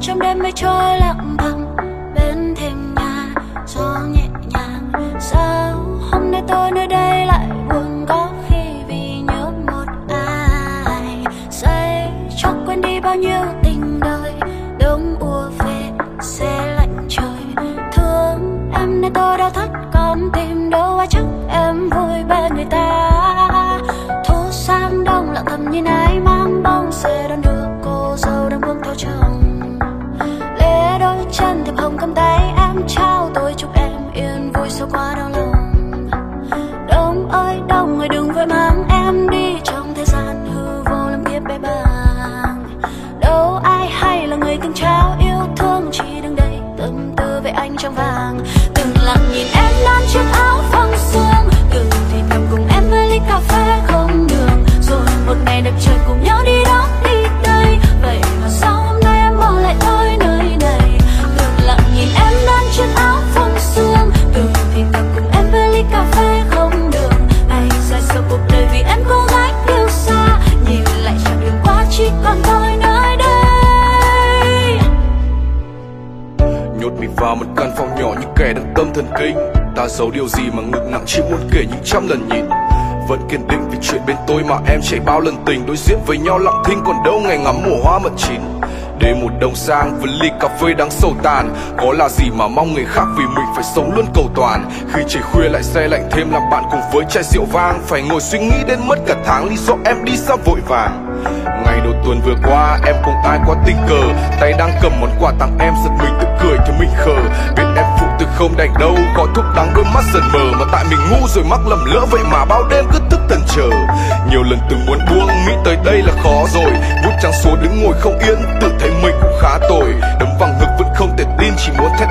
trong đêm mây trôi lặng thầm bên thềm nhà, gió nhẹ nhàng. Sao hôm nay tôi nơi đây lại buồn? Có khi vì nhớ một ai. Say cho quên đi bao nhiêu tình 绽放 một căn phòng nhỏ như kẻ đang tâm thần kinh. Ta giấu điều gì mà ngực nặng, chỉ muốn kể những trăm lần nhìn. Vẫn kiên định vì chuyện bên tôi mà em chạy bao lần tình, Đối diện với nhau lặng thinh, còn đâu ngày ngắm mùa hoa mận chín để một đồng sang với ly cà phê đắng sầu tàn. Có là gì mà mong người khác vì mình phải sống luôn cầu toàn? Khi trời khuya lại xe lạnh thêm làm bạn cùng với chai rượu vang. Phải ngồi suy nghĩ đến mất cả tháng lý do em đi xa vội vàng. Ngày đầu tuần vừa qua, em cùng ai quá tình cờ? Tay đang cầm món quà tặng em, giật mình tự cười cho mình khờ. Biết em phụ từ không đành đâu có thuốc đắng đôi mắt dần mờ. Mà tại mình ngu rồi mắc lầm lỡ, Vậy mà bao đêm cứ thức thần chờ nhiều lần từng muốn buông, nghĩ tới đây là khó rồi. Vút trang số đứng ngồi không yên, tự thấy mình cũng khá tồi. Đấm vào ngực vẫn không thể tin, chỉ muốn thét